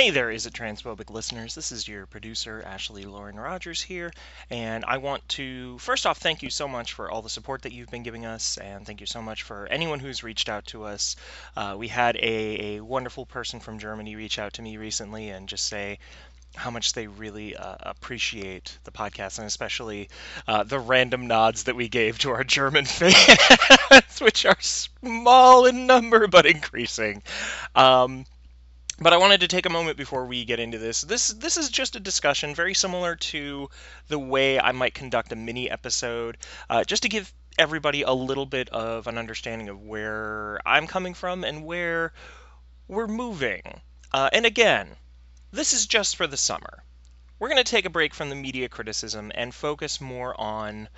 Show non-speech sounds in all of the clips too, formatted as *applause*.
Hey there, Is It Transphobic listeners? This is your producer, Ashley Lauren Rogers here, and I want to first off thank you so much for all the support that you've been giving us, and thank you so much for anyone who's reached out to us. Uh, we had a, a wonderful person from Germany reach out to me recently and just say, how much they really uh, appreciate the podcast and especially uh, the random nods that we gave to our German *laughs* fans, which are small in number but increasing. Um, but I wanted to take a moment before we get into this. This this is just a discussion, very similar to the way I might conduct a mini episode, uh, just to give everybody a little bit of an understanding of where I'm coming from and where we're moving. Uh, and again, this is just for the summer. We're going to take a break from the media criticism and focus more on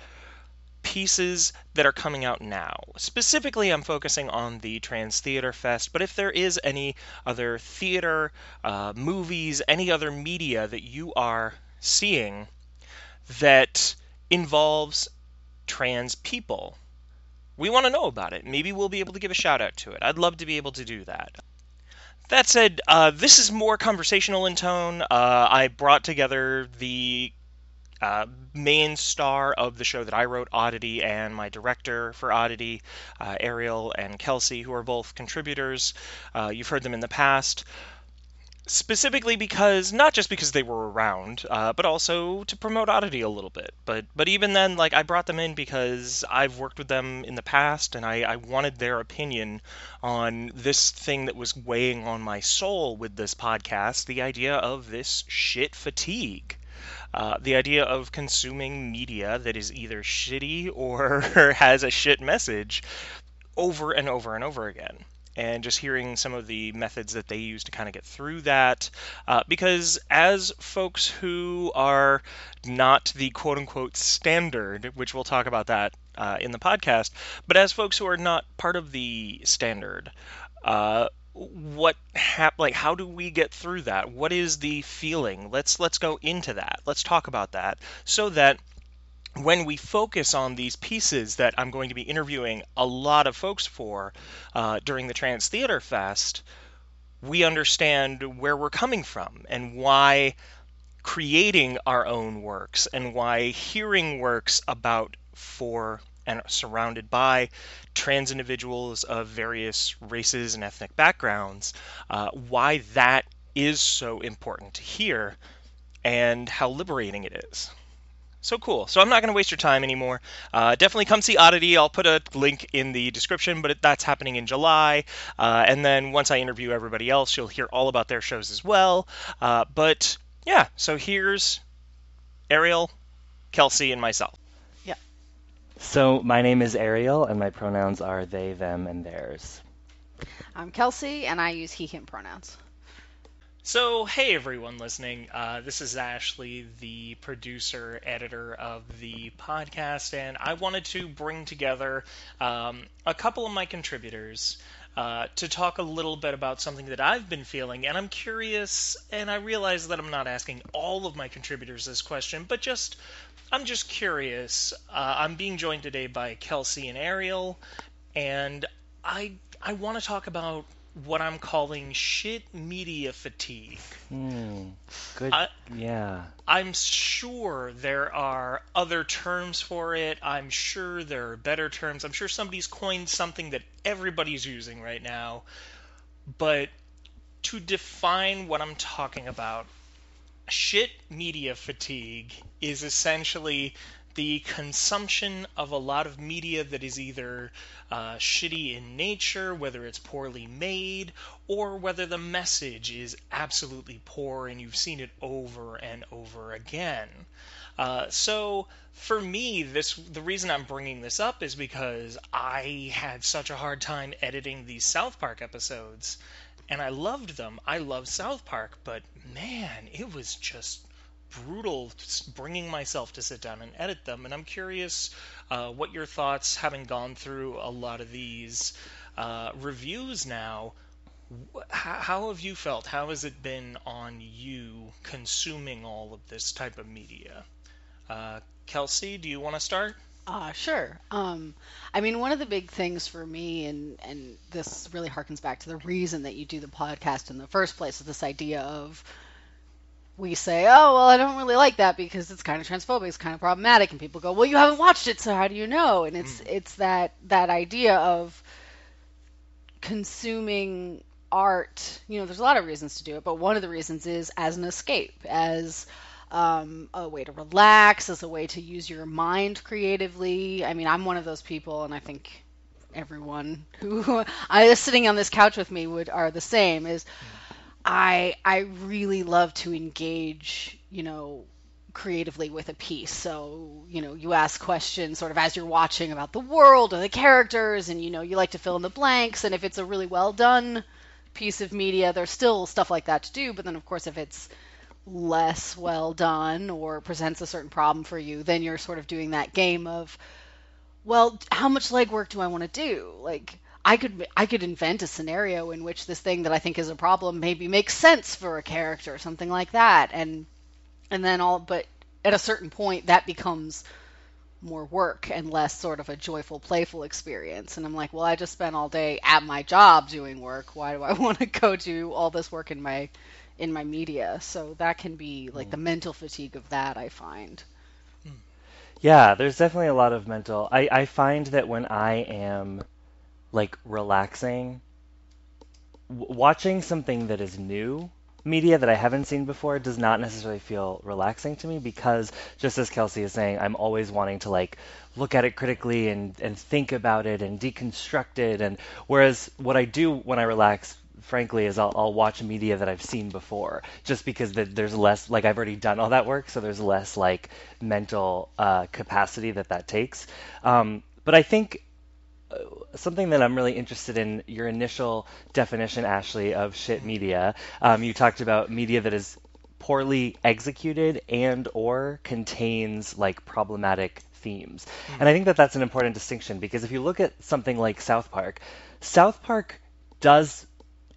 pieces that are coming out now. Specifically, I'm focusing on the Trans Theater Fest, but if there is any other theater, uh, movies, any other media that you are seeing that involves trans people, we want to know about it. Maybe we'll be able to give a shout out to it. I'd love to be able to do that. That said, uh, this is more conversational in tone. Uh, I brought together the uh, main star of the show that I wrote, Oddity, and my director for Oddity, uh, Ariel and Kelsey, who are both contributors. Uh, you've heard them in the past. Specifically because not just because they were around, uh, but also to promote Oddity a little bit. But but even then, like I brought them in because I've worked with them in the past, and I, I wanted their opinion on this thing that was weighing on my soul with this podcast, the idea of this shit fatigue. Uh, the idea of consuming media that is either shitty or *laughs* has a shit message over and over and over again. And just hearing some of the methods that they use to kind of get through that. Uh, because as folks who are not the quote unquote standard, which we'll talk about that uh, in the podcast, but as folks who are not part of the standard, uh, what hap- like how do we get through that? What is the feeling? Let's let's go into that. Let's talk about that so that when we focus on these pieces that i'm going to be interviewing a lot of folks for uh, during the trans theater fest we understand where we're coming from and why creating our own works and why hearing works about for and surrounded by trans individuals of various races and ethnic backgrounds, uh, why that is so important to hear and how liberating it is. So cool. So I'm not going to waste your time anymore. Uh, definitely come see Oddity. I'll put a link in the description, but that's happening in July. Uh, and then once I interview everybody else, you'll hear all about their shows as well. Uh, but yeah, so here's Ariel, Kelsey, and myself. So my name is Ariel, and my pronouns are they, them, and theirs. I'm Kelsey, and I use he, him pronouns. So, hey everyone listening. Uh, this is Ashley, the producer, editor of the podcast, and I wanted to bring together um, a couple of my contributors uh, to talk a little bit about something that I've been feeling. And I'm curious, and I realize that I'm not asking all of my contributors this question, but just I'm just curious. Uh, I'm being joined today by Kelsey and Ariel, and I I want to talk about what I'm calling shit media fatigue. Hmm. Good. I, yeah. I'm sure there are other terms for it. I'm sure there are better terms. I'm sure somebody's coined something that everybody's using right now. But to define what I'm talking about, shit media fatigue is essentially the consumption of a lot of media that is either uh, shitty in nature, whether it's poorly made, or whether the message is absolutely poor and you've seen it over and over again. Uh, so for me, this the reason I'm bringing this up is because I had such a hard time editing these South Park episodes, and I loved them. I love South Park, but man, it was just brutal bringing myself to sit down and edit them. And I'm curious uh, what your thoughts, having gone through a lot of these uh, reviews now. How, have you felt? How has it been on you consuming all of this type of media? Uh, Kelsey, do you want to start? Uh, sure. Um, I mean, one of the big things for me, and and this really harkens back to the reason that you do the podcast in the first place, is this idea of we say, oh well, I don't really like that because it's kind of transphobic, it's kind of problematic, and people go, well, you haven't watched it, so how do you know? And it's it's that that idea of consuming art. You know, there's a lot of reasons to do it, but one of the reasons is as an escape, as um, a way to relax, as a way to use your mind creatively. I mean, I'm one of those people, and I think everyone who *laughs* I sitting on this couch with me would are the same. Is I I really love to engage, you know, creatively with a piece. So, you know, you ask questions sort of as you're watching about the world or the characters, and you know, you like to fill in the blanks. And if it's a really well done piece of media, there's still stuff like that to do. But then, of course, if it's less well done or presents a certain problem for you, then you're sort of doing that game of, well, how much legwork do I want to do? Like, I could I could invent a scenario in which this thing that I think is a problem maybe makes sense for a character, or something like that, and and then all. But at a certain point, that becomes more work and less sort of a joyful, playful experience. And I'm like, well, I just spent all day at my job doing work. Why do I *laughs* want to go do all this work in my in my media? So that can be like the mm. mental fatigue of that. I find. Hmm. Yeah, there's definitely a lot of mental. I, I find that when I am like relaxing, w- watching something that is new, media that I haven't seen before, does not necessarily feel relaxing to me because, just as Kelsey is saying, I'm always wanting to like look at it critically and, and think about it and deconstruct it. And whereas what I do when I relax frankly, is I'll, I'll watch media that I've seen before, just because the, there's less, like I've already done all that work, so there's less like mental uh, capacity that that takes. Um, but I think something that I'm really interested in your initial definition, Ashley, of shit media. Um, you talked about media that is poorly executed and or contains like problematic themes. And I think that that's an important distinction because if you look at something like South Park, South Park does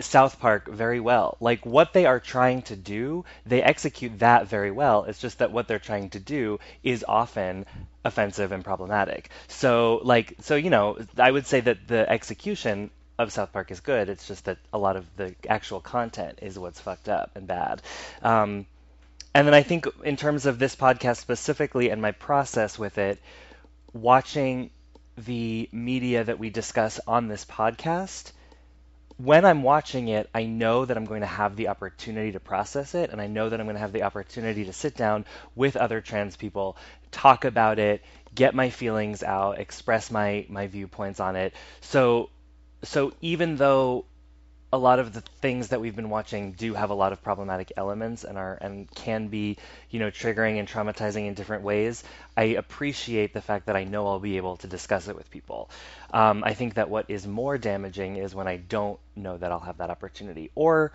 South Park very well. Like what they are trying to do, they execute that very well. It's just that what they're trying to do is often offensive and problematic. So like so you know, I would say that the execution of South Park is good. It's just that a lot of the actual content is what's fucked up and bad. Um, and then I think in terms of this podcast specifically and my process with it, watching the media that we discuss on this podcast when I'm watching it, I know that I'm going to have the opportunity to process it, and I know that I'm going to have the opportunity to sit down with other trans people, talk about it, get my feelings out, express my my viewpoints on it. So so even though a lot of the things that we've been watching do have a lot of problematic elements and are and can be, you know, triggering and traumatizing in different ways. I appreciate the fact that I know I'll be able to discuss it with people. Um, I think that what is more damaging is when I don't know that I'll have that opportunity, or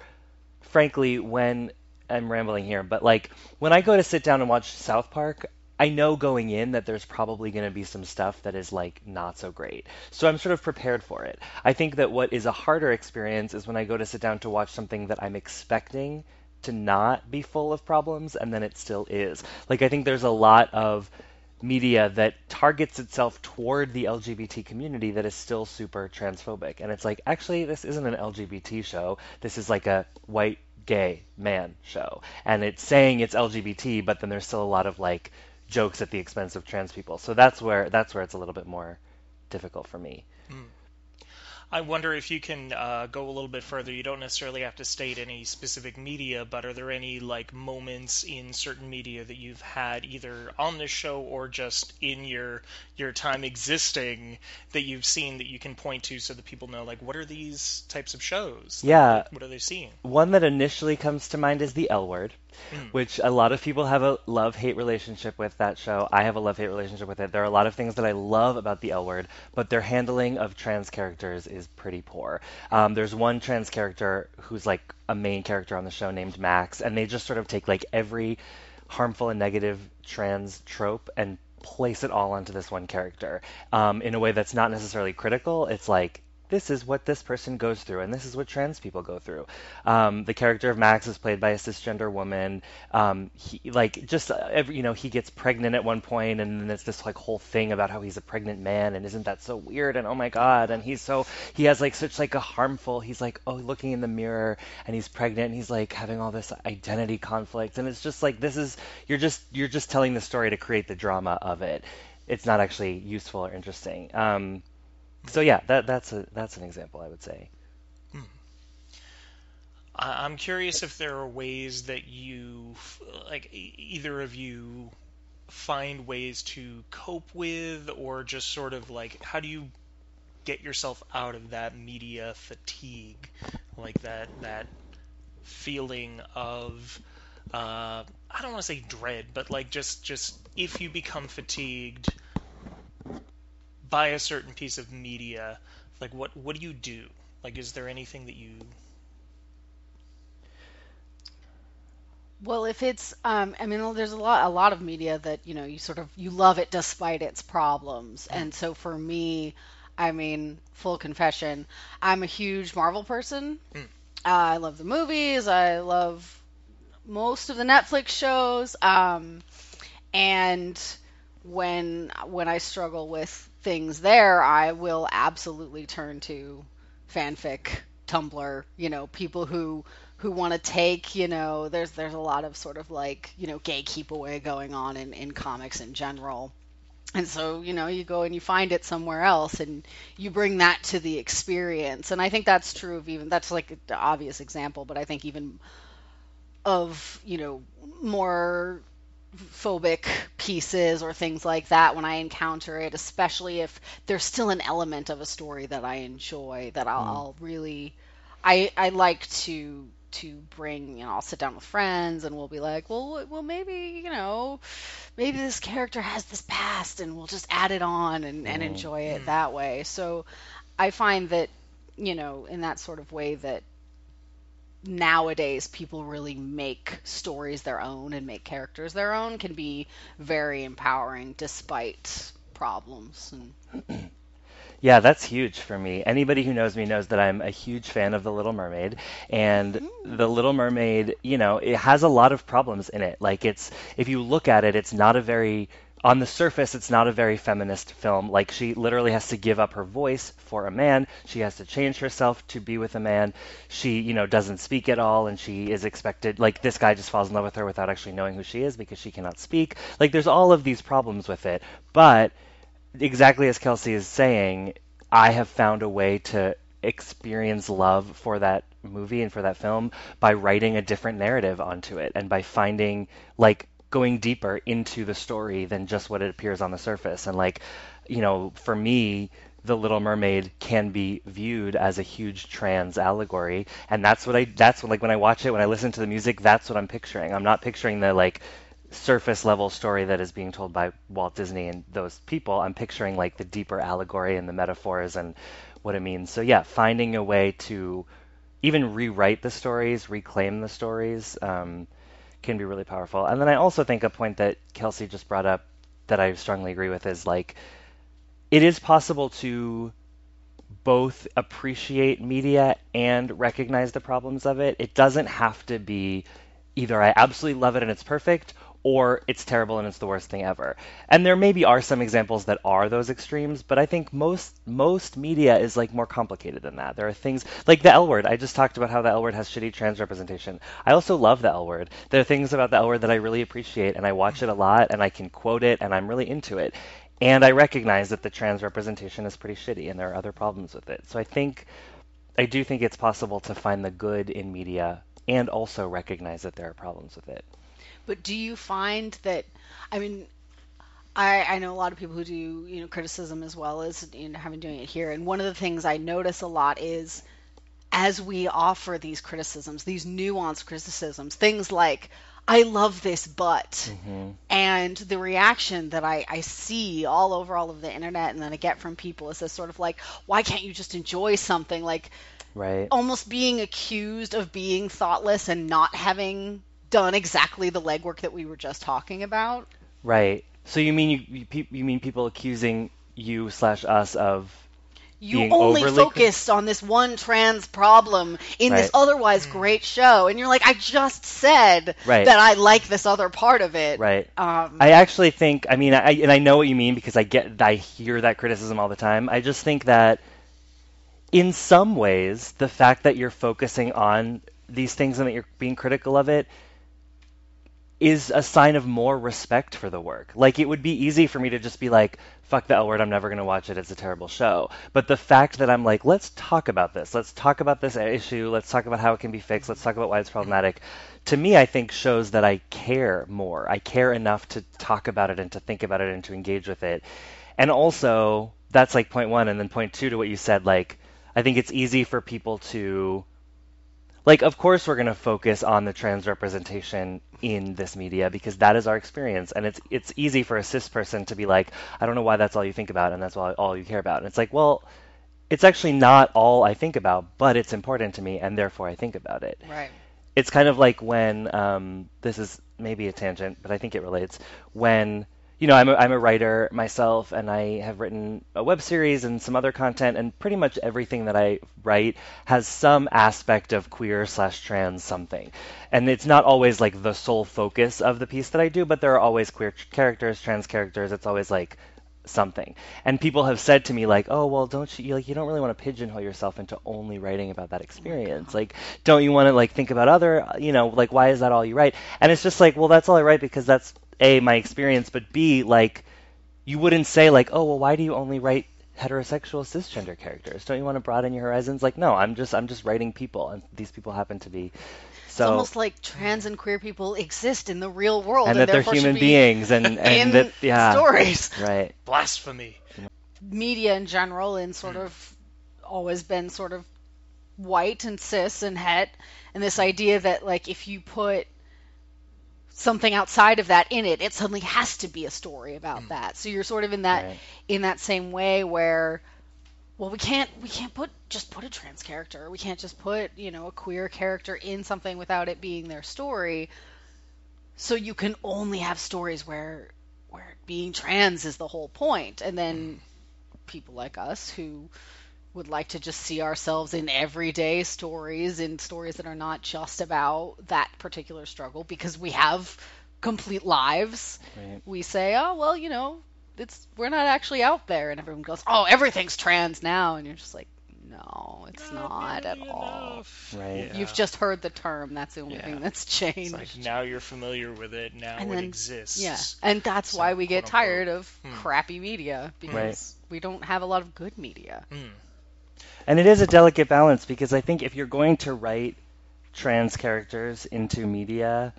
frankly, when I'm rambling here, but like when I go to sit down and watch South Park, I know going in that there's probably going to be some stuff that is like not so great. So I'm sort of prepared for it. I think that what is a harder experience is when I go to sit down to watch something that I'm expecting to not be full of problems and then it still is. Like I think there's a lot of media that targets itself toward the LGBT community that is still super transphobic. And it's like, actually, this isn't an LGBT show. This is like a white gay man show. And it's saying it's LGBT, but then there's still a lot of like jokes at the expense of trans people. So that's where that's where it's a little bit more difficult for me. I wonder if you can uh, go a little bit further. You don't necessarily have to state any specific media, but are there any like moments in certain media that you've had either on this show or just in your your time existing that you've seen that you can point to so that people know like what are these types of shows? Yeah. What are they seeing? One that initially comes to mind is the L word. Which a lot of people have a love hate relationship with that show. I have a love hate relationship with it. There are a lot of things that I love about the L Word, but their handling of trans characters is pretty poor. Um, there's one trans character who's like a main character on the show named Max, and they just sort of take like every harmful and negative trans trope and place it all onto this one character um, in a way that's not necessarily critical. It's like this is what this person goes through, and this is what trans people go through. Um, the character of Max is played by a cisgender woman. Um, he, like, just uh, every, you know, he gets pregnant at one point, and then there's this like whole thing about how he's a pregnant man, and isn't that so weird? And oh my god, and he's so he has like such like a harmful. He's like oh looking in the mirror, and he's pregnant, and he's like having all this identity conflict, and it's just like this is you're just you're just telling the story to create the drama of it. It's not actually useful or interesting. Um, so yeah, that that's a that's an example I would say. I- I'm curious if there are ways that you, like, either of you find ways to cope with, or just sort of like, how do you get yourself out of that media fatigue, like that that feeling of, uh, I don't want to say dread, but like just just if you become fatigued by a certain piece of media, like what what do you do? Like, is there anything that you Well, if it's, um, I mean, there's a lot, a lot of media that, you know, you sort of, you love it despite its problems. And so for me, I mean, full confession, I'm a huge Marvel person. Uh, I love the movies. I love most of the Netflix shows. Um, and when when I struggle with things there, I will absolutely turn to fanfic, Tumblr, you know, people who who want to take, you know, there's there's a lot of sort of like, you know, gay keep away going on in, in comics in general. And so, you know, you go and you find it somewhere else and you bring that to the experience. And I think that's true of even that's like an obvious example, but I think even of, you know, more phobic pieces or things like that when I encounter it, especially if there's still an element of a story that I enjoy that I'll, mm. I'll really I I like to to bring you know I'll sit down with friends and we'll be like well well maybe you know maybe this character has this past and we'll just add it on and, and mm. enjoy it mm. that way. So I find that you know in that sort of way that nowadays people really make stories their own and make characters their own can be very empowering despite problems and *clears throat* Yeah, that's huge for me. Anybody who knows me knows that I'm a huge fan of The Little Mermaid, and mm. The Little Mermaid, you know, it has a lot of problems in it. Like it's if you look at it, it's not a very on the surface, it's not a very feminist film. Like she literally has to give up her voice for a man. She has to change herself to be with a man. She, you know, doesn't speak at all, and she is expected. Like this guy just falls in love with her without actually knowing who she is because she cannot speak. Like there's all of these problems with it, but exactly as Kelsey is saying, I have found a way to experience love for that movie and for that film by writing a different narrative onto it and by finding like going deeper into the story than just what it appears on the surface and like you know for me the little mermaid can be viewed as a huge trans allegory and that's what i that's what like when i watch it when i listen to the music that's what i'm picturing i'm not picturing the like surface level story that is being told by Walt Disney and those people. I'm picturing like the deeper allegory and the metaphors and what it means. So yeah, finding a way to even rewrite the stories, reclaim the stories, um, can be really powerful. And then I also think a point that Kelsey just brought up that I strongly agree with is like it is possible to both appreciate media and recognize the problems of it. It doesn't have to be either I absolutely love it and it's perfect or it's terrible and it's the worst thing ever. And there maybe are some examples that are those extremes, but I think most most media is like more complicated than that. There are things like the L word. I just talked about how the L word has shitty trans representation. I also love the L word. There are things about the L word that I really appreciate and I watch it a lot and I can quote it and I'm really into it. And I recognize that the trans representation is pretty shitty and there are other problems with it. So I think I do think it's possible to find the good in media and also recognize that there are problems with it. But do you find that, I mean, I, I know a lot of people who do, you know, criticism as well as, you know, having doing it here. And one of the things I notice a lot is as we offer these criticisms, these nuanced criticisms, things like, I love this, but. Mhm. And the reaction that I, I see all over all of the internet and that I get from people is this sort of like, why can't you just enjoy something? Like Right. almost being accused of being thoughtless and not having done exactly the legwork that we were just talking about. Right. So you mean you you, you mean people accusing you slash us of You only focused on this one trans problem in this otherwise great show, and you're like, I just said Right. that I like this other part of it. right? Um, I actually think, I mean, I, and I know what you mean because I get, I hear that criticism all the time. I just think that in some ways, the fact that you're focusing on these things and that you're being critical of it is a sign of more respect for the work. Like, it would be easy for me to just be like, fuck the L word, I'm never going to watch it, it's a terrible show. But the fact that I'm like, let's talk about this, let's talk about this issue, let's talk about how it can be fixed, let's talk about why it's problematic, to me, I think shows that I care more. I care enough to talk about it and to think about it and to engage with it. And also, that's like point one. And then point two to what you said, like, I think it's easy for people to like of course we're going to focus on the trans representation in this media because that is our experience and it's it's easy for a cis person to be like i don't know why that's all you think about and that's all, all you care about and it's like well it's actually not all i think about but it's important to me and therefore i think about it right. it's kind of like when um, this is maybe a tangent, but I think it relates. When you know, I'm a, I'm a writer myself, and I have written a web series and some other content, and pretty much everything that I write has some aspect of queer slash trans something. And it's not always like the sole focus of the piece that I do, but there are always queer ch- characters, trans characters. It's always like something. And people have said to me like, "Oh, well, don't you you, like you don't really want to pigeonhole yourself into only writing about that oh experience. like, don't you want to like think about other, you know, like why is that all you write?" And it's just like, "Well, that's all I write because that's A my experience, but B like you wouldn't say like, "Oh, well, why do you only write heterosexual cisgender characters? Don't you want to broaden your horizons?" Like, no, I'm just I'm just writing people and these people happen to be It's so almost like trans and queer people exist in the real world, and that they're human be beings and in and that yeah. stories. Right. Blasphemy. Media in general, and sort Hmm. of always been sort of white and cis and het, and this idea that like if you put something outside of that in it, it suddenly has to be a story about mm. that. So you're sort of in that Right. in that same way where well we can't we can't put just put a trans character. We can't just put you know a queer character in something without it being their story. So you can only have stories where where being trans is the whole point. And then mm. people like us who would like to just see ourselves in everyday stories in stories that are not just about that particular struggle because we have complete lives Right. we say oh well you know it's we're not actually out there and everyone goes oh everything's trans now and you're just like no it's not at all Right. Yeah. you've just heard the term that's the only Yeah. thing that's It's changed like now you're familiar with it. Now And it then- exists. yeah and that's So, why we get unquote. tired of Hmm. crappy media because we don't have a lot of good media Mm. And it is a delicate balance because I think if you're going to write trans characters into media,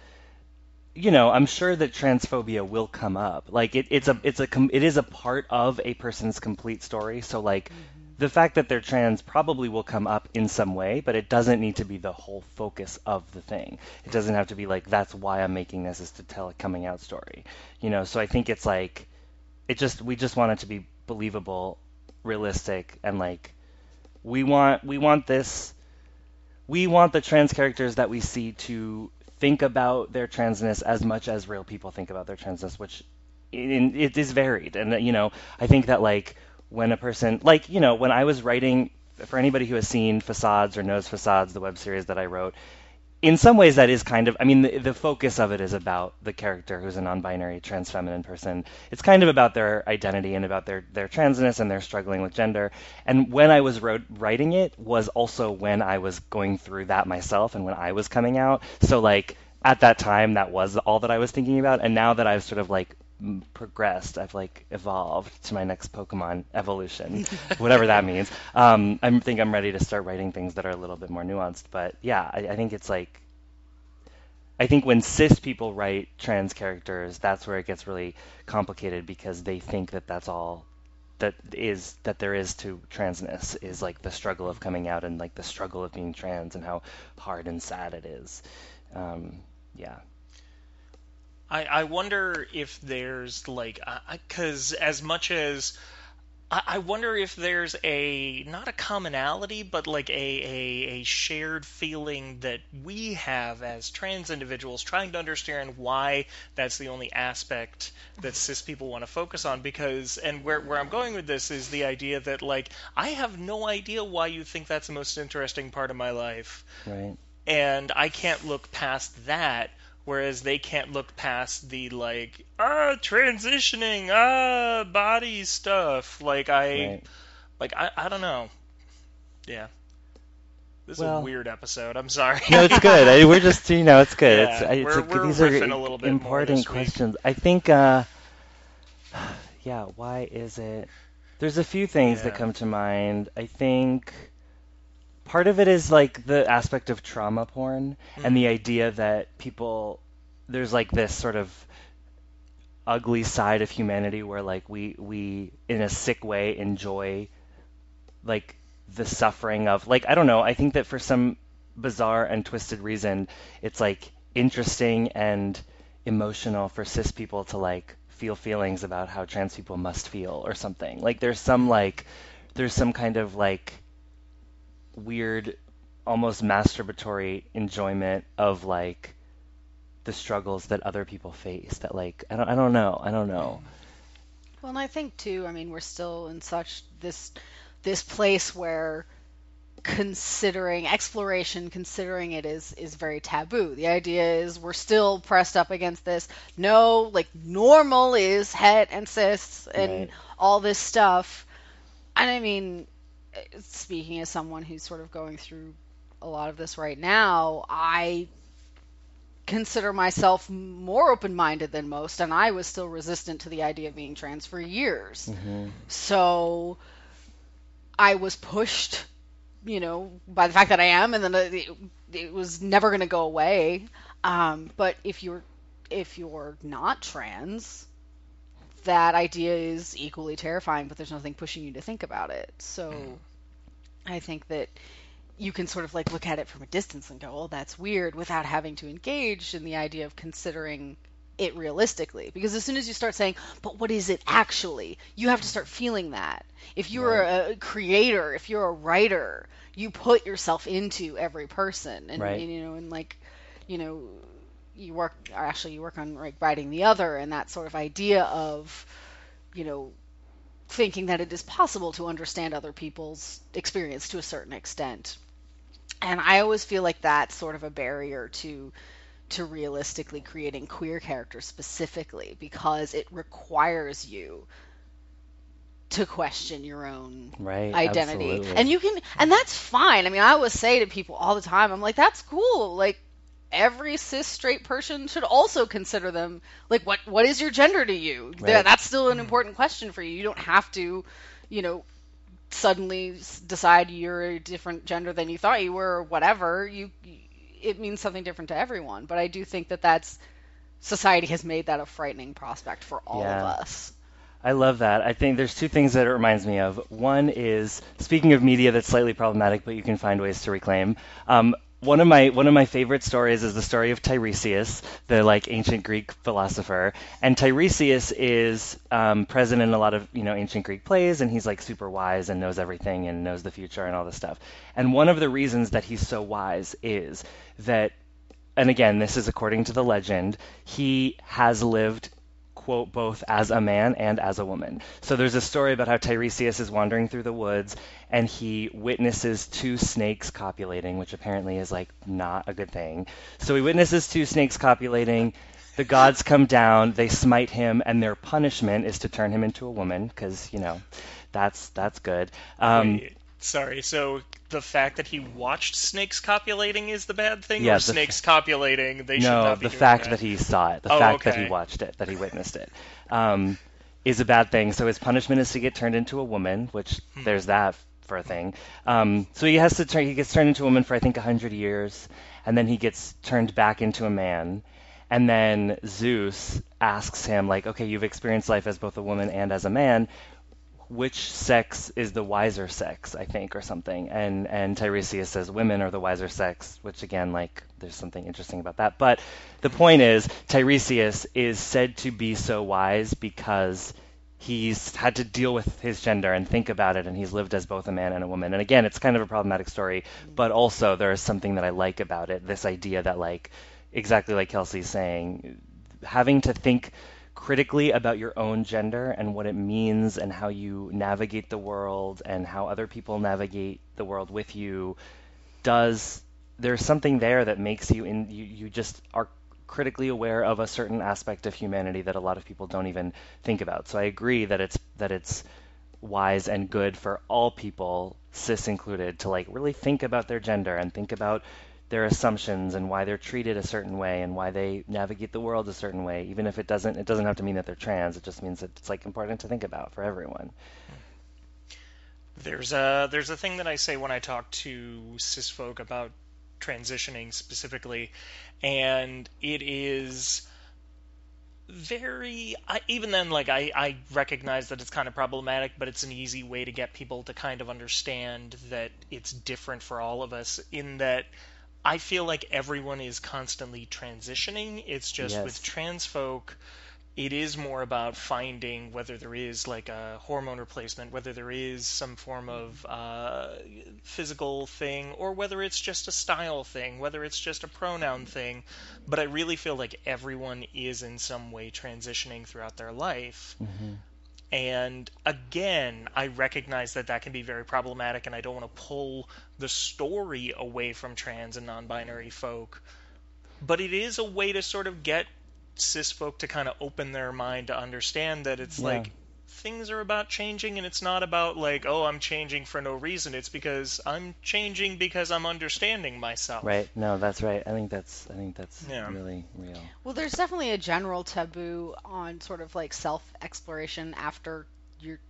you know, I'm sure that transphobia will come up. Like it, it's a it's a it is a part of a person's complete story. So like mm-hmm. the fact that they're trans probably will come up in some way, but it doesn't need to be the whole focus of the thing. It doesn't have to be like that's why I'm making this is to tell a coming out story. You know, so I think it's like it just we just want it to be believable, realistic, and like we want we want this we want the trans characters that we see to think about their transness as much as real people think about their transness, which in, it is varied. And you know, I think that like when a person like you know when I was writing for anybody who has seen Facades or knows Facades, the web series that I wrote, in some ways that is kind of i mean the, the focus of it is about the character who's a non-binary trans feminine person. It's kind of about their identity and about their their transness and their struggling with gender. And when i was wrote, writing it was also when i was going through that myself and when i was coming out. So like at that time that was all that i was thinking about. And now that i've sort of like progressed i've like evolved to my next pokemon evolution whatever that means um, i think i'm ready to start writing things that are a little bit more nuanced but yeah I, I think it's like I think when cis people write trans characters, that's where it gets really complicated because they think that that's all that is that there is to transness is like the struggle of coming out and like the struggle of being trans and how hard and sad it is. Um, yeah. I, I wonder if there's like, because as much as I, I wonder if there's a not a commonality, but like a, a a shared feeling that we have as trans individuals, trying to understand why that's the only aspect that cis people want to focus on. Because and where where I'm going with this is the idea that like I have no idea why you think that's the most interesting part of my life, Right. and I can't look past that whereas they can't look past the like ah transitioning ah body stuff like i Right. like i, I don't know yeah this is a weird episode i'm sorry No, it's *laughs* good. I, we're just, you know, it's good. Yeah, it's, it's we're- we're these are riffing a little bit important questions. I think, uh, *sighs* yeah, why is it? There's a few things that come to mind. I think part of it is like the aspect of trauma porn and the mm. idea that people, there's like this sort of ugly side of humanity where like we we in a sick way enjoy like the suffering of like I don't know I think that for some bizarre and twisted reason it's like interesting and emotional for cis people to like feel feelings about how trans people must feel or something. Like there's some like there's some kind of like weird almost masturbatory enjoyment of like the struggles that other people face that like I don't I don't know I don't know Well, and I think too. I mean, we're still in such this this place where considering exploration, considering it is is very taboo. The idea is we're still pressed up against this. No, like normal is het and cis and Right. all this stuff. And I mean, speaking as someone who's sort of going through a lot of this right now, I consider myself more open-minded than most and I was still resistant to the idea of being trans for years. hmm So I was pushed, you know, by the fact that I am and then it, it was never going to go away. Um, but if you're if you're not trans, that idea is equally terrifying, but there's nothing pushing you to think about it. So hmm. I think that you can sort of like look at it from a distance and go, "Oh, that's weird," without having to engage in the idea of considering it realistically. Because as soon as you start saying, "But what is it actually?" you have to start feeling that. If you're a creator, if you're a writer, you put yourself into every person, and, Right. and, you know, and like, you know, you work or actually you work on like writing the other, and that sort of idea of, you know, thinking that it is possible to understand other people's experience to a certain extent. And I always feel like that's sort of a barrier to to realistically creating queer characters specifically because it requires you to question your own right identity. absolutely. And you can and that's fine. I mean, I always say to people all the time, I'm like, that's cool. Like every cis straight person should also consider them like what what is your gender to you? Right. That's still an important question for you. You don't have to, you know, suddenly decide you're a different gender than you thought you were or whatever. You it means something different to everyone, but I do think that that's society has made that a frightening prospect for all Yeah. of us. I love that. I think there's two things that it reminds me of. One is speaking of media that's slightly problematic, but you can find ways to reclaim. Um, one of my one of my favorite stories is the story of Tiresias, the like ancient Greek philosopher. And Tiresias is um, present in a lot of you know ancient Greek plays, and he's like super wise and knows everything and knows the future and all this stuff. And one of the reasons that he's so wise is that and again, this is according to the legend, he has lived, quote, both as a man and as a woman. So there's a story about how Tiresias is wandering through the woods and he witnesses two snakes copulating, which apparently is like not a good thing. So he witnesses two snakes copulating. The gods come down, they smite him, and their punishment is to turn him into a woman, because, you know, that's that's good. Um, Wait, sorry so the fact that he watched snakes copulating is the bad thing Yeah, or snakes copulating they should not be the fact that. that he saw it, the Oh, fact that he watched it, that he witnessed it, um, is a bad thing. So his punishment is to get turned into a woman, which Hmm. there's that for a thing. Um, so he has to turn. He gets turned into a woman for I think hundred years, and then he gets turned back into a man. And then Zeus asks him, like, okay, you've experienced life as both a woman and as a man. Which sex is the wiser sex, I think, or something. And and Tiresias says women are the wiser sex, which again, like, there's something interesting about that. But the point is, Tiresias is said to be so wise because he's had to deal with his gender and think about it, and he's lived as both a man and a woman. And again, it's kind of a problematic story, but also there is something that I like about it. This idea that, like, exactly like Kelsey's saying, having to think critically about your own gender and what it means and how you navigate the world and how other people navigate the world with you does there's something there that makes you in you, you just are critically aware of a certain aspect of humanity that a lot of people don't even think about. So I agree that it's that it's wise and good for all people, cis included, to like really think about their gender and think about their assumptions and why they're treated a certain way and why they navigate the world a certain way even if it doesn't it doesn't have to mean that they're trans. It just means that it's like important to think about for everyone. There's a there's a thing that I say when I talk to cis folk about transitioning specifically, and it is very I, even then like I, I recognize that it's kind of problematic but it's an easy way to get people to kind of understand that it's different for all of us in that I feel like everyone is constantly transitioning. It's just Yes. with trans folk, it is more about finding whether there is like a hormone replacement, whether there is some form of mm-hmm. uh, physical thing, or whether it's just a style thing, whether it's just a pronoun mm-hmm. thing. But I really feel like everyone is in some way transitioning throughout their life. Mm-hmm. And again, I recognize that that can be very problematic, and I don't want to pull the story away from trans and non binary folk. But it is a way to sort of get cis folk to kind of open their mind to understand that it's Yeah. like things are about changing, and it's not about like, oh, I'm changing for no reason. It's because I'm changing because I'm understanding myself. right no that's right i think that's i think that's Yeah. really real Well, there's definitely a general taboo on sort of like self exploration after you're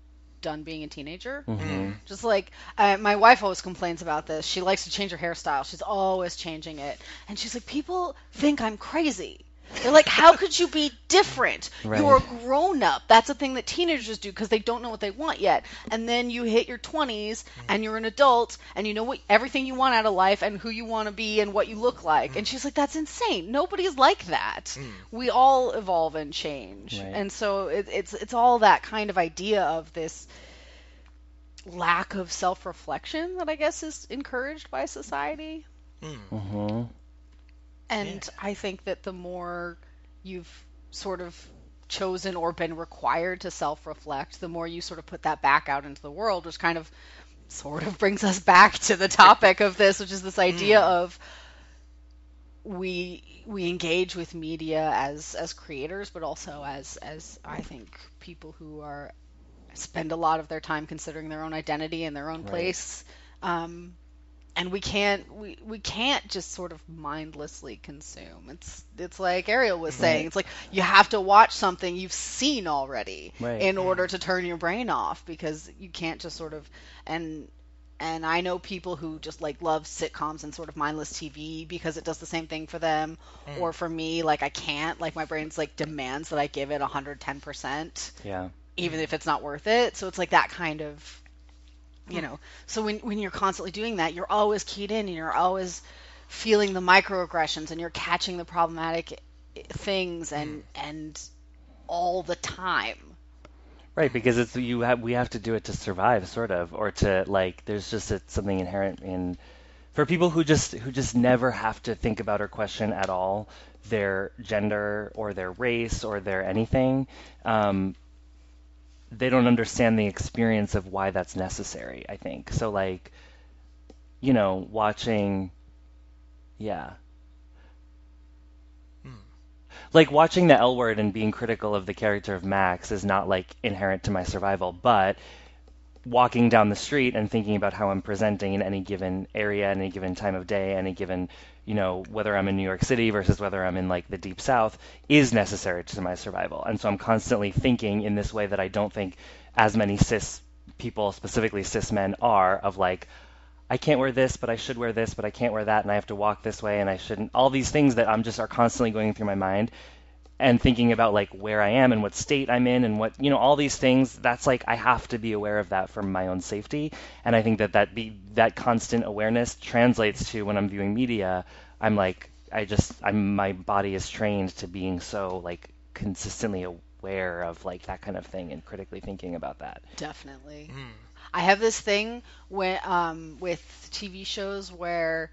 done being a teenager. hmm Just like uh, my wife always complains about this. She likes to change her hairstyle. She's always changing it. And she's like, people think I'm crazy. They're like, how could you be different? You're a grown up. That's a thing that teenagers do because they don't know what they want yet. And then you hit your 20s and you're an adult and you know what everything you want out of life and who you want to be and what you look like. Mm. And she's like, that's insane. Nobody's like that. Mm. We all evolve and change. Right. And so it, it's it's all that kind of idea of this lack of self-reflection that I guess is encouraged by society. hmm And I think that the more you've sort of chosen or been required to self reflect, the more you sort of put that back out into the world, which kind of sort of brings us back to the topic of this, which is this idea mm. of we we engage with media as as creators, but also as as I think people who are spend a lot of their time considering their own identity and their own Right. place. Um, And we can't we, we can't just sort of mindlessly consume. It's it's like ariel was saying it's like you have to watch something you've seen already Right. in order to turn your brain off because you can't just sort of and and i know people who just like love sitcoms and sort of mindless tv because it does the same thing for them mm. or for me like i can't like my brain's like demands that i give it 110% yeah. even if it's not worth it. So it's like that kind of, you know. So when when you're constantly doing that, you're always keyed in, and you're always feeling the microaggressions, and you're catching the problematic things, and and all the time. Right, because it's you have we have to do it to survive, sort of, or to like. There's just a, something inherent in for people who just who just never have to think about or question at all their gender or their race or their anything. Um, they don't understand the experience of why that's necessary. I think so. Like, you know, watching, yeah. Hmm. like watching the L word and being critical of the character of Max is not like inherent to my survival, but walking down the street and thinking about how I'm presenting in any given area, any given time of day, any given, you know, whether I'm in New York City versus whether I'm in like the deep south is necessary to my survival. And so I'm constantly thinking in this way that I don't think as many cis people, specifically cis men, are of like, I can't wear this, but I should wear this, but I can't wear that, and I have to walk this way, and I shouldn't. All these things that I'm just are constantly going through my mind, and thinking about like where I am and what state I'm in and what you know all these things that's like I have to be aware of that for my own safety and I think that that be that constant awareness translates to when I'm viewing media I'm like I just I'm my body is trained to being so like consistently aware of like that kind of thing and critically thinking about that Definitely. Mm. I have this thing when um with TV shows where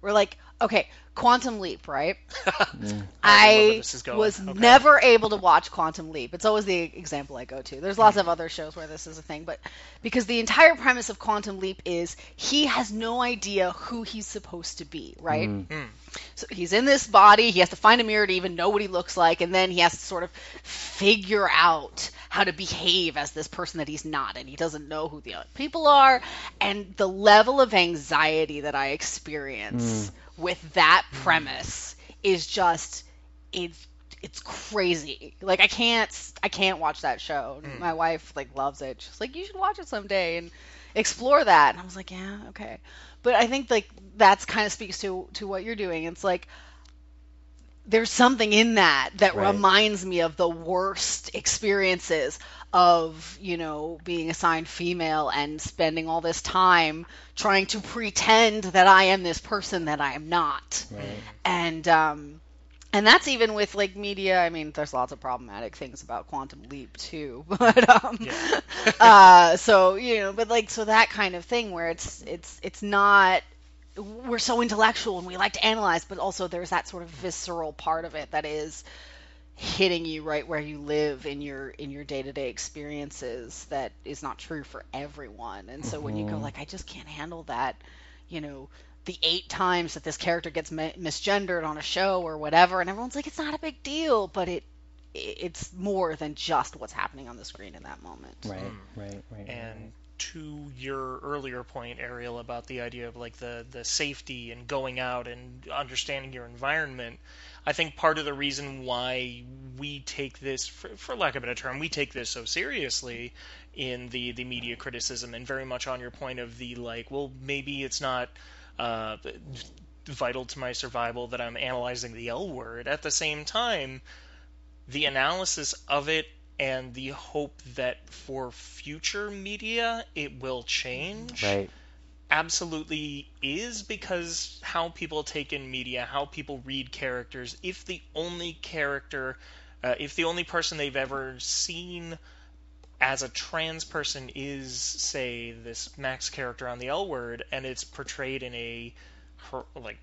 we're like, okay, Quantum Leap, right? *laughs* I I this is going. was Okay. never able to watch Quantum Leap. It's always the example I go to. There's lots of other shows where this is a thing, but because the entire premise of Quantum Leap is he has no idea who he's supposed to be, right? Mm. Mm. So he's in this body, he has to find a mirror to even know what he looks like, and then he has to sort of figure out how to behave as this person that he's not, and he doesn't know who the other people are. And the level of anxiety that I experience with that mm-hmm. premise is just it's it's crazy. Like I can't I can't watch that show. Mm. My wife like loves it. She's like, you should watch it someday and explore that. And I was like, yeah, okay. But I think like that's kind of speaks to to what you're doing. It's like there's something in that that Right. reminds me of the worst experiences of you know being assigned female and spending all this time trying to pretend that I am this person that I am not Right. and um and that's even with like media i mean there's lots of problematic things about quantum leap too *laughs* but um Yeah. *laughs* uh so you know but like so that kind of thing where it's it's it's not we're so intellectual and we like to analyze but also there's that sort of visceral part of it that is hitting you right where you live in your in your day-to-day experiences that is not true for everyone and so when you go Mhm. like i just can't handle that you know the eight times that this character gets mi- misgendered on a show or whatever and everyone's like it's not a big deal but it it's more than just what's happening on the screen in that moment Right, Mm. right, right. And to your earlier point, Ariel, about the idea of like the the safety and going out and understanding your environment, I think part of the reason why we take this, for, for lack of a better term, we take this so seriously in the the media criticism, and very much on your point of the like, well, maybe it's not. Uh, vital to my survival that I'm analyzing the L word. At the same time, the analysis of it and the hope that for future media it will change Right. absolutely is because how people take in media, how people read characters, if the only character, uh, if the only person they've ever seen as a trans person is, say, this Max character on the L word, and it's portrayed in a like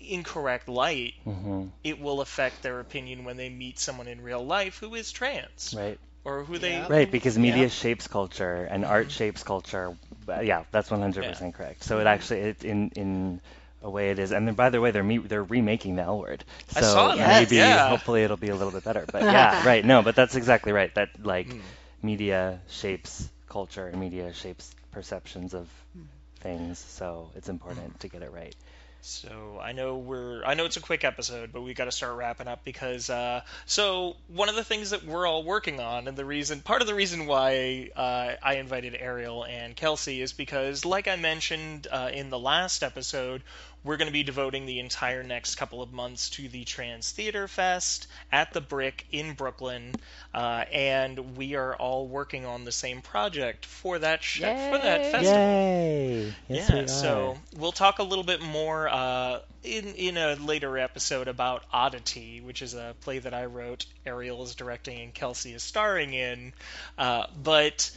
incorrect light, hmm it will affect their opinion when they meet someone in real life who is trans Right. or who they Yeah. Right, because media Yeah. shapes culture and art shapes culture. Yeah, that's 100% correct. So it actually, it, in in a way, it is. And then, by the way, they're me- they're remaking the L word. So I saw that, maybe, yeah. hopefully, it'll be a little bit better. But *laughs* yeah, right. No, but that's exactly right. That like Mm. media shapes culture and media shapes perceptions of Hmm. things. So it's important to get it right. So I know we're I know it's a quick episode, but we got to start wrapping up because uh, so one of the things that we're all working on, and the reason part of the reason why uh, I invited Ariel and Kelsey is because, like I mentioned uh, in the last episode, we're going to be devoting the entire next couple of months to the Trans Theater Fest at the Brick in Brooklyn, uh, and we are all working on the same project for that sh- for that festival. Yay! Yes, yeah, we are. so we'll talk a little bit more uh, in in a later episode about Oddity, which is a play that I wrote. Ariel is directing and Kelsey is starring in. Uh, but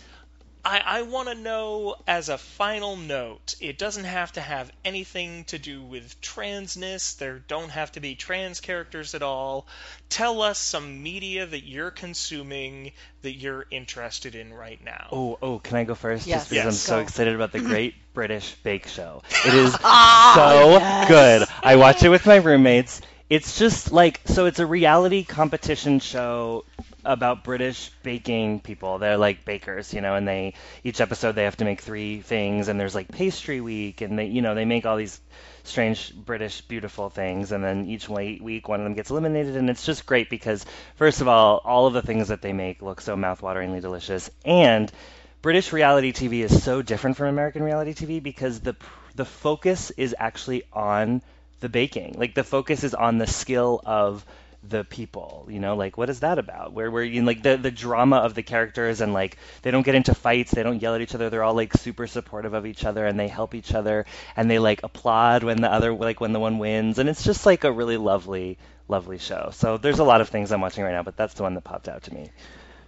I, I want to know, as a final note, it doesn't have to have anything to do with transness. There don't have to be trans characters at all. Tell us some media that you're consuming that you're interested in right now. Oh, oh, can I go first? Yes. Just because I'm Yes. so excited about the Great *laughs* British Bake Show. It is Ah, so yes. good. I watch it with my roommates. It's just like so it's a reality competition show about British baking people. They're like bakers, you know, and they each episode they have to make three things and there's like pastry week and they you know, they make all these strange British beautiful things and then each week one of them gets eliminated and it's just great because first of all, all of the things that they make look so mouthwateringly delicious and British reality TV is so different from American reality TV because the the focus is actually on the baking. Like the focus is on the skill of the people you know like what is that about where where you like the the drama of the characters and like they don't get into fights they don't yell at each other they're all like super supportive of each other and they help each other and they like applaud when the other like when the one wins and it's just like a really lovely lovely show so there's a lot of things i'm watching right now but that's the one that popped out to me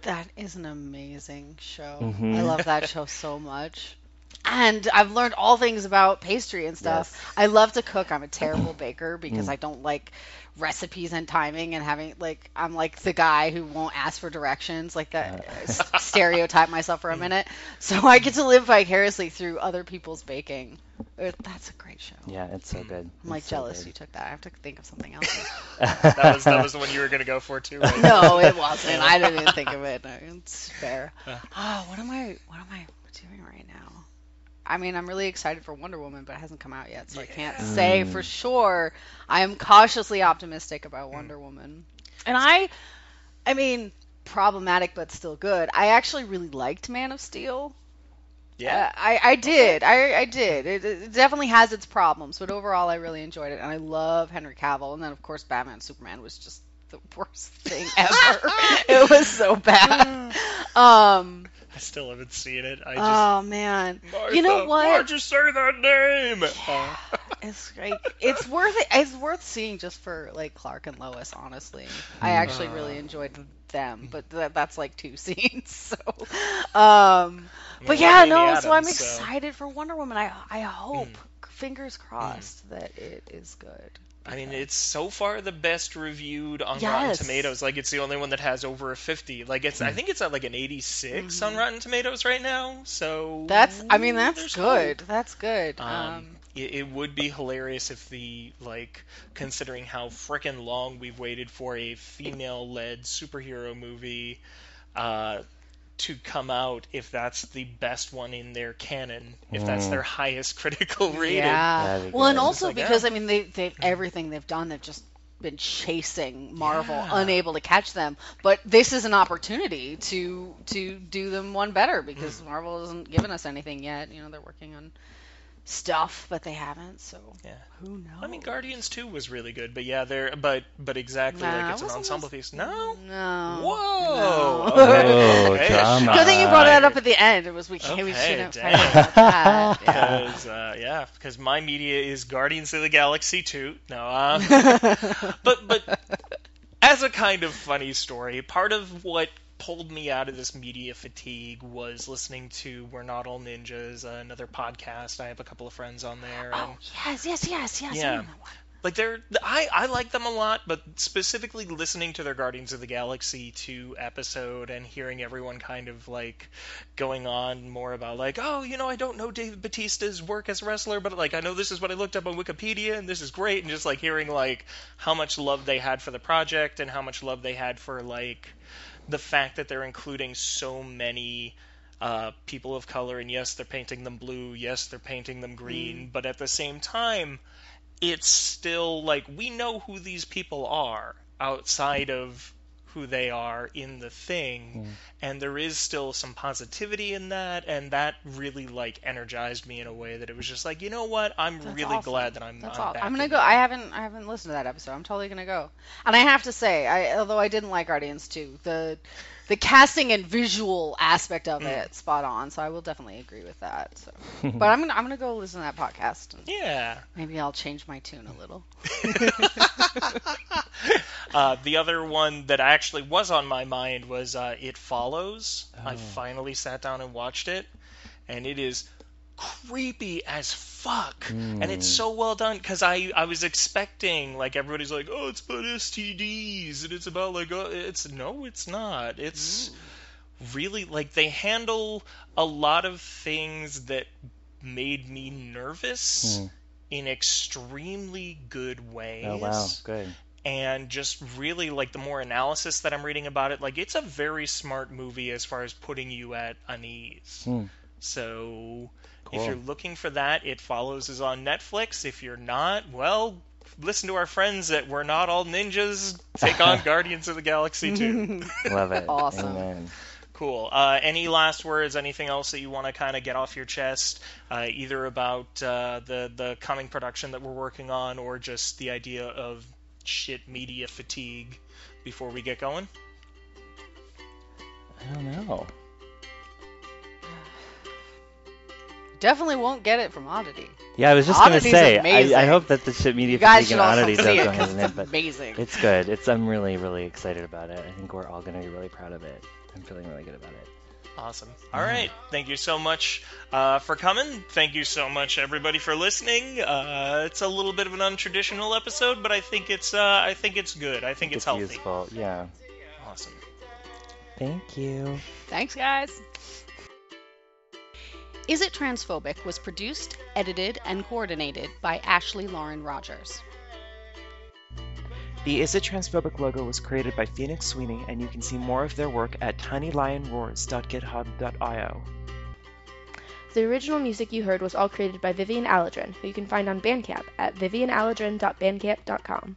That is an amazing show. Mhm. I love that *laughs* show so much. And I've learned all things about pastry and stuff. Yes. I love to cook. I'm a terrible *clears throat* baker because Mm. I don't like recipes and timing and having like I'm like the guy who won't ask for directions like that s- *laughs* stereotype myself for a minute. So I get to live vicariously through other people's baking. Uh, That's a great show. yeah it's so good I'm like It's so jealous good. you took that. I have to think of something else. *laughs* That was that was the one you were gonna go for too. Right? no, it wasn't. I didn't even think of it. No, it's fair. *laughs* Uh. Oh, what am I? What am I doing right now? I mean, I'm really excited for Wonder Woman, but it hasn't come out yet, so I can't Yeah. say for sure. I am cautiously optimistic about Mm. Wonder Woman, and I, I mean, problematic but still good. I actually really liked Man of Steel. Yeah. Uh, I, I did. I, I did. It, it definitely has its problems, but overall, I really enjoyed it, and I love Henry Cavill. And then, of course, Batman Superman was just the *laughs* worst thing ever. *laughs* it was so bad. *laughs* Um. I still haven't seen it. I just. Oh man. Martha, you know what? Why'd you say that name? Uh, *laughs* It's great. it's worth it. It's worth seeing just for like Clark and Lois. Honestly, I actually really enjoyed them, but that, that's like two *laughs* scenes. So, um, but yeah, Amy no. so I'm Adams, so- excited for Wonder Woman. I I hope, fingers crossed, that it is good. I mean, it's so far the best reviewed on Rotten Tomatoes. Like, it's the only one that has over a 50. Like, it's I think it's at like an 86 on Rotten Tomatoes right now. So Mm-hmm. That's. I mean, that's good. hope. That's good. Um, Um, it, it would be hilarious if the like considering how frickin' long we've waited for a female-led superhero movie uh, to come out, if that's the best one in their canon, if that's Mm. their highest *laughs* critical rating. Yeah. That'd Well, and also like, yeah. because I mean they they've everything they've done they've just been chasing Marvel, Yeah. unable to catch them. But this is an opportunity to to do them one better because Mm. Marvel hasn't given us anything yet. You know they're working on stuff, but they haven't. So Yeah. who knows? I mean, Guardians 2 was really good, but yeah, they're but but exactly Nah, like it's an ensemble as- piece. No. No. Whoa. No. *laughs* Oh, Okay. drama. Good thing you brought that up at the end. It was we can't we shouldn't dang. fight about that. *laughs* Yeah. Because uh, yeah, my media is Guardians of the Galaxy 2. No, uh, *laughs* but but as a kind of funny story, part of what pulled me out of this media fatigue was listening to We're Not All Ninjas, another podcast. I have a couple of friends on there, oh, and Oh yes, yes, yes, yes. Yeah. know that one. like they're I I like them a lot, but specifically listening to their Guardians of the Galaxy 2 episode and hearing everyone kind of like going on more about like, oh, you know, I don't know Dave Batista's work as a wrestler, but like I know this is what I looked up on Wikipedia and this is great and just like hearing like how much love they had for the project and how much love they had for like the fact that they're including so many uh, people of color, and yes, they're painting them blue, yes, they're painting them green, but at the same time, it's still like we know who these people are outside of who they are in the thing hmm. and there is still some positivity in that and that really like energized me in a way that it was just like you know what i'm That's really awesome. glad that i'm, That's I'm all. back I'm gonna go. it. I haven't I haven't listened to that episode. I'm totally gonna go. And I have to say, I although I didn't like Guardians 2, the the casting and visual aspect of Mm. it spot on. So I will definitely agree with that. So, *laughs* but I'm gonna I'm gonna go listen to that podcast. And yeah maybe I'll change my tune a little. *laughs* uh, the other one that actually was on my mind was uh, It Follows. I Oh. finally sat down and watched it, and it is creepy as fuck. And it's Mm. so well done because I, I was expecting, like, everybody's like, oh, it's about STDs, and it's about, like, oh, it's, no, it's not. It's really, like, they handle a lot of things that made me nervous Hmm. in extremely good ways Oh wow, good. and just really like the more analysis that I'm reading about it, like it's a very smart movie as far as putting you at unease. Hmm. So if you're looking for that, It Follows is on Netflix. If you're not, well, listen to our friends that We're Not All Ninjas take on *laughs* Guardians of the Galaxy 2. *laughs* Love it. Awesome. Amen. Cool. Uh, any last words? Anything else that you want to kind of get off your chest, uh, either about uh, the the coming production that we're working on, or just the idea of shit media fatigue before we get going? I don't know. Definitely won't get it from Oddity. Yeah, I was just gonna say. I, I hope that the shit media You guys fatigue and oddity see don't it hand in hand, it's but amazing. it's good. It's I'm really really excited about it. I think we're all gonna be really proud of it. I'm feeling really good about it. Awesome. All right. Thank you so much uh, for coming. Thank you so much, everybody, for listening. Uh, it's a little bit of an untraditional episode, but I think it's uh, I think it's good. I think it's, healthy. useful. Yeah. Awesome. Thank you. Thanks, guys. Is It Transphobic was produced, edited, and coordinated by Ashley Lauren Rogers. The Is It Transphobic logo was created by Phoenix Sweeney, and you can see more of their work at tinylionroars.github.io. The original music you heard was all created by Vivian Aladrin, who you can find on Bandcamp at vivianaladrin.bandcamp.com.